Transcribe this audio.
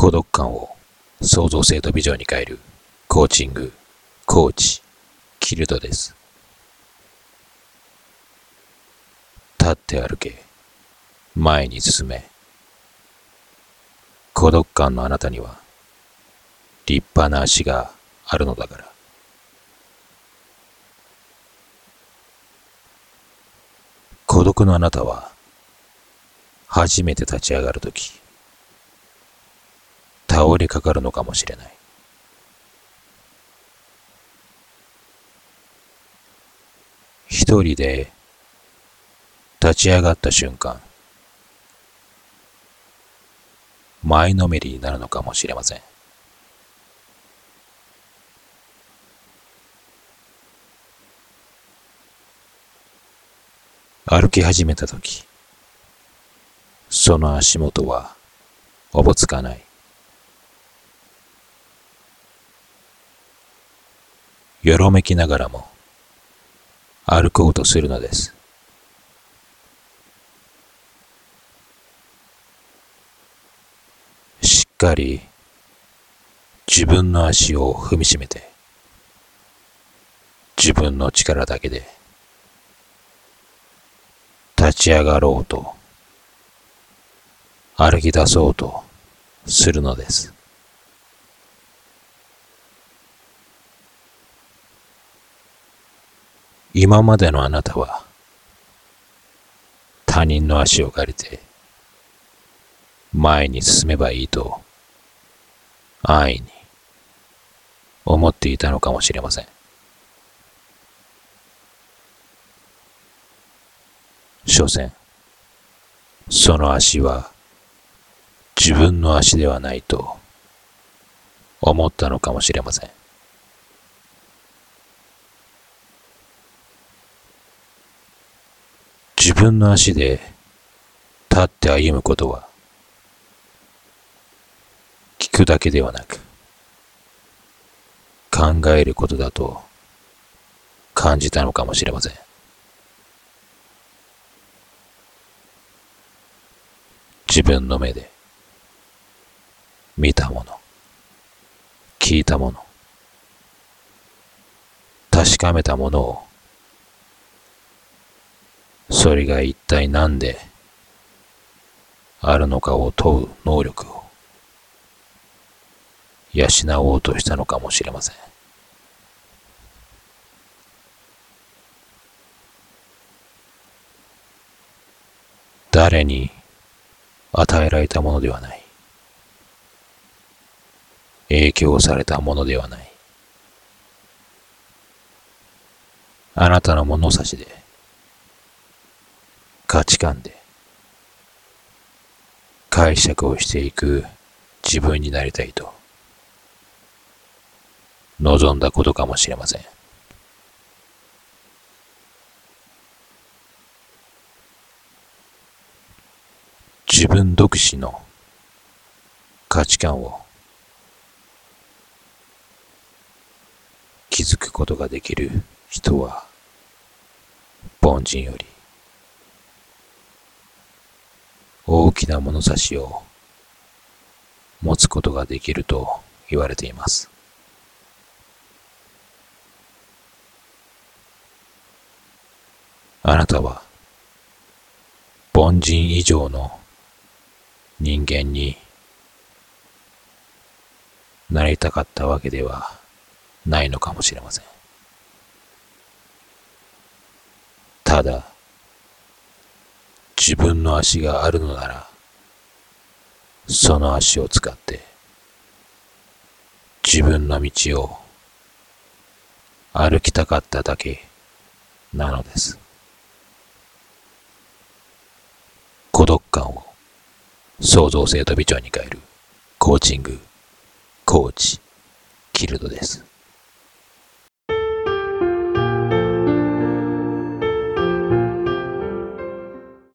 孤独感を創造性とビジョンに変えるコーチング、コーチ、キルトです。立って歩け、前に進め。孤独感のあなたには立派な足があるのだから。孤独のあなたは初めて立ち上がるとき、倒れかかるのかもしれない。一人で立ち上がった瞬間、前のめりになるのかもしれません。歩き始めたとき、その足元はおぼつかない。よろめきながらも歩こうとするのです。しっかり自分の足を踏みしめて自分の力だけで立ち上がろうと歩き出そうとするのです。今までのあなたは他人の足を借りて前に進めばいいと安易に思っていたのかもしれません。所詮、その足は自分の足ではないと思ったのかもしれません。自分の足で立って歩むことは聞くだけではなく考えることだと感じたのかもしれません。自分の目で見たもの、聞いたもの、確かめたものをそれが一体何であるのかを問う能力を養おうとしたのかもしれません。誰に与えられたものではない。影響されたものではない。あなたの物差しで価値観で解釈をしていく自分になりたいと望んだことかもしれません。自分独自の価値観を築くことができる人は凡人よりきな物差しを持つことができると言われています。あなたは凡人以上の人間になりたかったわけではないのかもしれません。ただ、自分の足があるのなら、その足を使って、自分の道を歩きたかっただけなのです。孤独感を創造性とビジョンに変えるコーチング、コーチ、キルドです。